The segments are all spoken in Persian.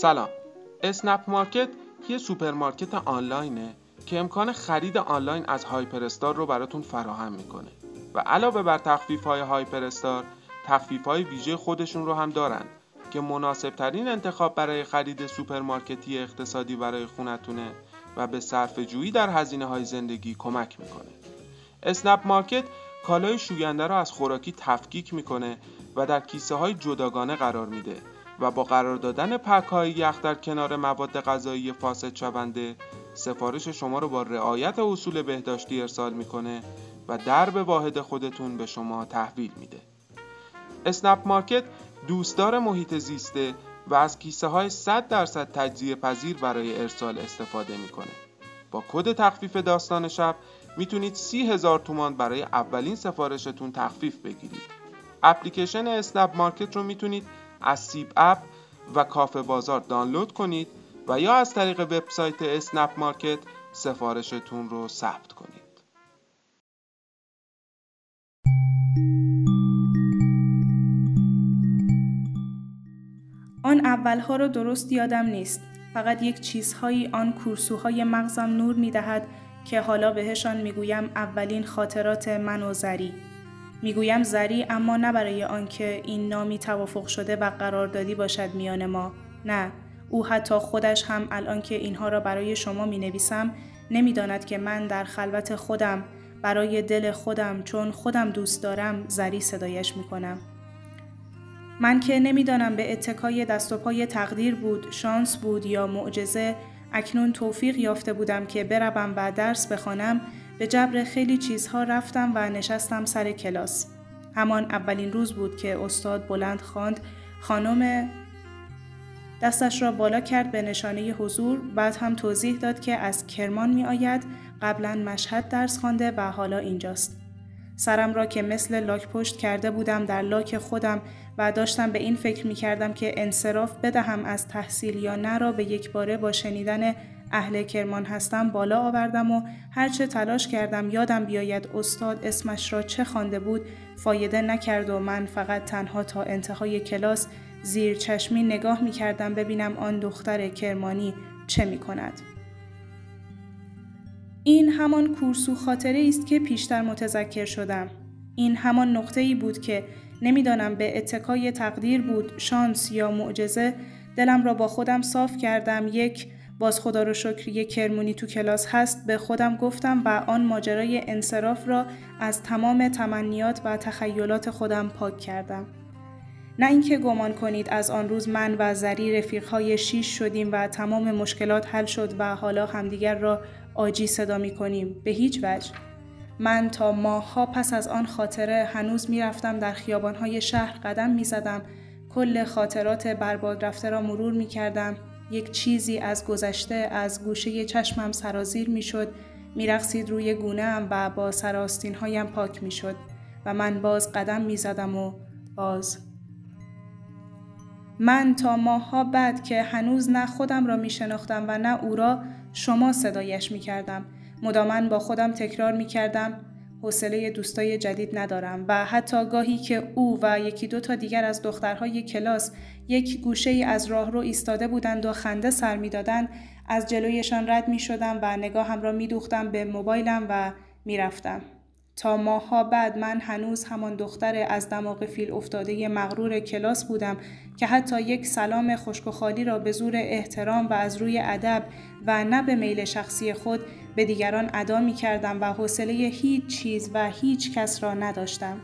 سلام اسنپ مارکت یه سوپرمارکت آنلاینه که امکان خرید آنلاین از هایپر استار رو براتون فراهم می‌کنه و علاوه بر تخفیف های هایپر استار تخفیف های ویژه خودشون رو هم دارن که مناسب ترین انتخاب برای خرید سوپرمارکتی اقتصادی برای خونتونه و به صرف جویی در هزینه های زندگی کمک می‌کنه. اسنپ مارکت کالای شوینده رو از خوراکی تفکیک می‌کنه و در کیسه های جداگانه قرار میده و با قرار دادن پک های یخ در کنار مواد غذایی فاسد شونده سفارش شما رو با رعایت اصول بهداشتی ارسال می‌کنه و درب واحد خودتون به شما تحویل میده. اسنپ مارکت دوستدار محیط زیسته و از کیسه های 100 درصد تجزیه پذیر برای ارسال استفاده می‌کنه. با کد تخفیف داستان شب می‌تونید سی هزار تومان برای اولین سفارشتون تخفیف بگیرید. اپلیکیشن اسنپ مارکت رو می‌تونید از سیب اپ و کافه بازار دانلود کنید و یا از طریق وبسایت اسنپ مارکت سفارشتون رو ثبت کنید. آن اولها رو درست یادم نیست. فقط یک چیزهایی آن کورسوهای مغزم نور می دهد که حالا بهشان می‌گویم اولین خاطرات من و زری. می‌گویم زری اما نه برای آنکه این نامی توافق شده و قراردادی باشد میان ما نه او حتی خودش هم الان که اینها را برای شما می نویسم نمی‌داند که من در خلوت خودم برای دل خودم چون خودم دوست دارم زری صدایش می کنم. من که نمی‌دانم به اتکای دست و پای تقدیر بود، شانس بود یا معجزه اکنون توفیق یافته بودم که بروم و درس بخوانم به جبر خیلی چیزها رفتم و نشستم سر کلاس. همان اولین روز بود که استاد بلند خواند خانم دستش را بالا کرد به نشانه حضور بعد هم توضیح داد که از کرمان می آید قبلا مشهد درس خوانده و حالا اینجاست. سرم را که مثل لاک پشت کرده بودم در لاک خودم و داشتم به این فکر می کردم که انصراف بدهم از تحصیل یا نه را به یک باره با شنیدن اهل کرمان هستم بالا آوردم و هرچه تلاش کردم یادم بیاید استاد اسمش را چه خوانده بود فایده نکرد و من فقط تنها تا انتهای کلاس زیر چشمی نگاه می کردم ببینم آن دختر کرمانی چه می کند. این همان کورسو خاطره است که پیشتر متذکر شدم. این همان نقطه ای بود که نمی‌دانم به اتکای تقدیر بود، شانس یا معجزه دلم را با خودم صاف کردم یک باز خدا رو شکر یک کرمونی تو کلاس هست. به خودم گفتم و آن ماجرای انصراف را از تمام تمنیات و تخیلات خودم پاک کردم. نه اینکه گمان کنید از آن روز من و زری رفیقهای شیش شدیم و تمام مشکلات حل شد و حالا همدیگر را آجی صدا می کنیم. به هیچ وجه. من تا ماهها پس از آن خاطره هنوز می رفتم در خیابانهای شهر قدم می زدم. کل خاطرات برباد رفته را مرور می کردم. یک چیزی از گذشته از گوشه چشمم سرازیر می شد می رخصید روی گونه و با سراستین هایم پاک می شد و من باز قدم می زدم و باز. من تا ماهها بعد که هنوز نه خودم را می شناختم و نه او را شما صدایش می کردم. مدامن با خودم تکرار می کردم حوصله دوستای جدید ندارم و حتی گاهی که او و یکی دو تا دیگر از دخترهای کلاس یک گوشه ای از راهرو ایستاده بودند و خنده سر می‌دادند از جلویشان رد می شدم و نگاهم را می دوختم به موبایلم و می رفتم. تا ماهها بعد من هنوز همان دختر از دماغ فیل افتاده مغرور کلاس بودم که حتی یک سلام خشک و خالی را به زور احترام و از روی ادب و نه به میل شخصی خود به دیگران ادا می کردم و حوصله هیچ چیز و هیچ کس را نداشتم.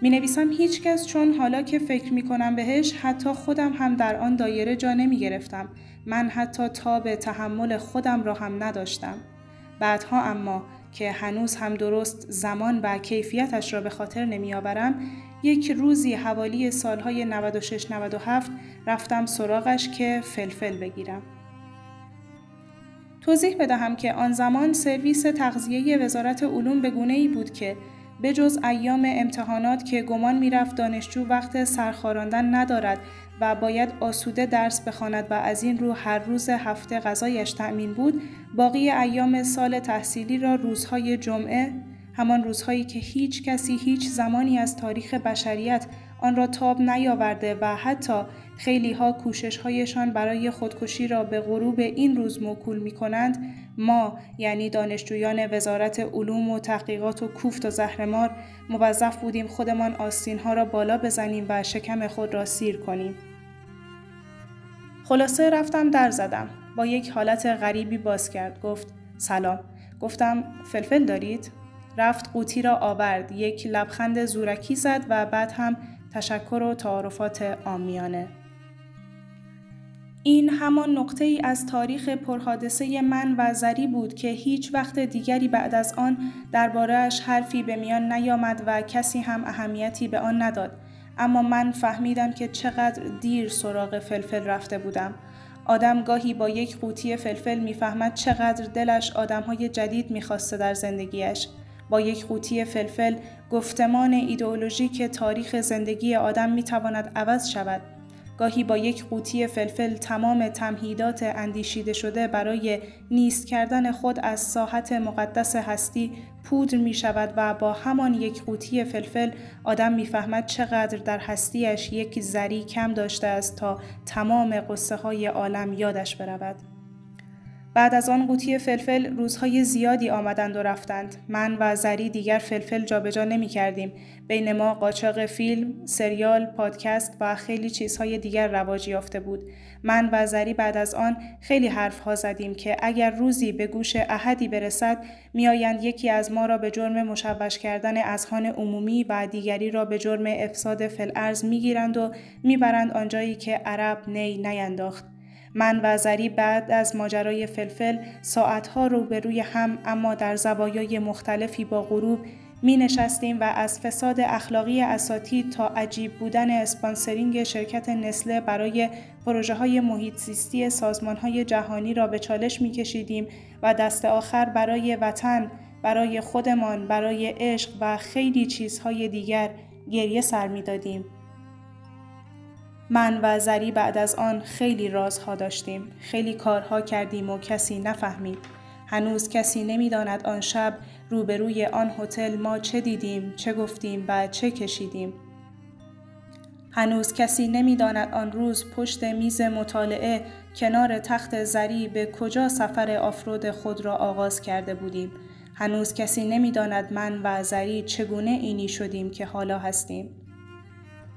می نویسم هیچ کس چون حالا که فکر می کنم بهش حتی خودم هم در آن دایره جا نمی گرفتم. من حتی تاب تحمل خودم را هم نداشتم. بعدها اما که هنوز هم درست زمان و کیفیتش را به خاطر نمیآورم یک روزی حوالی سالهای 96-97 رفتم سراغش که فلفل بگیرم. توضیح بدهم که آن زمان سرویس تغذیه وزارت علوم به گونه ای بود که به جز ایام امتحانات که گمان می‌رفت دانشجو وقت سرخاراندن ندارد و باید آسوده درس بخواند و از این رو هر روز هفته غذایش تأمین بود باقی ایام سال تحصیلی را روزهای جمعه همان روزهایی که هیچ کسی هیچ زمانی از تاریخ بشریت آن را تاب نیاورده و حتی خیلی ها کوشش هایشان برای خودکشی را به غروب این روز موکول می کنند ما یعنی دانشجویان وزارت علوم و تحقیقات و کوفت و زهرمار موظف بودیم خودمان آستین ها را بالا بزنیم و شکم خود را سیر کنیم. خلاصه رفتم در زدم. با یک حالت غریبی باز کرد. گفت سلام. گفتم فلفل دارید؟ رفت قوطی را آورد. یک لبخند زورکی زد و بعد هم تشکر و تعارفات آمیانه. این همان نقطه ای از تاریخ پرحادثه من و زری بود که هیچ وقت دیگری بعد از آن دربارهش حرفی به میان نیامد و کسی هم اهمیتی به آن نداد. اما من فهمیدم که چقدر دیر سراغ فلفل رفته بودم. آدم گاهی با یک قوطی فلفل می‌فهمد چقدر دلش آدمهای جدید می‌خواسته در زندگیش. با یک قوطی فلفل گفتمان ایدئولوژیک تاریخ زندگی آدم می‌تواند عوض شود. گاهی با یک قوطی فلفل تمام تمهیدات اندیشیده شده برای نیست کردن خود از ساحت مقدس هستی پودر می شود و با همان یک قوطی فلفل آدم می‌فهمد چقدر در هستیش یک زری کم داشته است تا تمام قصه های عالم یادش برود. بعد از آن قوطی فلفل روزهای زیادی آمدند و رفتند. من و زری دیگر فلفل جابجا نمی کردیم. بین ما قاچاق فیلم، سریال، پادکست و خیلی چیزهای دیگر رواج یافته بود. من و زری بعد از آن خیلی حرف ها زدیم که اگر روزی به گوش احدی برسد میآیند یکی از ما را به جرم مشوش کردن اذهان عمومی و دیگری را به جرم افساد فلعرز می‌گیرند و می‌برند آنجایی که عرب نی نینداخت. من و زری بعد از ماجرای فلفل ساعتها روبروی هم اما در زوایای مختلفی با غروب می نشستیم و از فساد اخلاقی اساتید تا عجیب بودن اسپانسرینگ شرکت نسله برای پروژه های محیط زیستی سازمان های جهانی را به چالش می کشیدیم و دست آخر برای وطن، برای خودمان، برای عشق و خیلی چیزهای دیگر گریه سر می دادیم. من و زری بعد از آن خیلی رازها داشتیم. خیلی کارها کردیم و کسی نفهمید. هنوز کسی نمی‌داند آن شب روبروی آن هتل ما چه دیدیم، چه گفتیم و چه کشیدیم. هنوز کسی نمی‌داند آن روز پشت میز مطالعه کنار تخت زری به کجا سفر آفرود خود را آغاز کرده بودیم. هنوز کسی نمی‌داند من و زری چگونه اینی شدیم که حالا هستیم.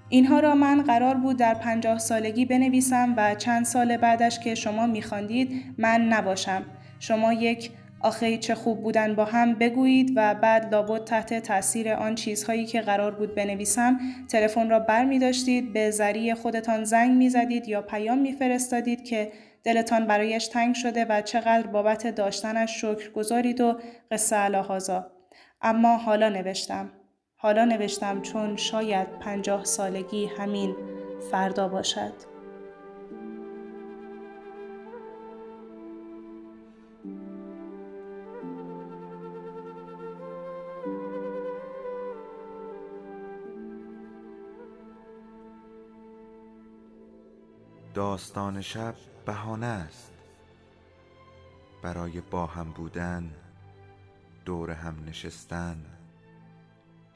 اینها را من قرار بود در پنجاه سالگی بنویسم و چند سال بعدش که شما میخواندید من نباشم. شما یک آخه چه خوب بودن با هم بگویید و بعد لابد تحت تاثیر آن چیزهایی که قرار بود بنویسم تلفن را بر می داشتید به ذریع خودتان زنگ می زدید یا پیام می فرستادید که دلتان برایش تنگ شده و چقدر بابت داشتنش شکر گذارید و قصه الهازا. اما حالا نوشتم. حالا نوشتم چون شاید پنجاه سالگی همین فردا باشد. داستان شب بهانه است برای با هم بودن دور هم نشستن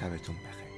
شبتون بخیر.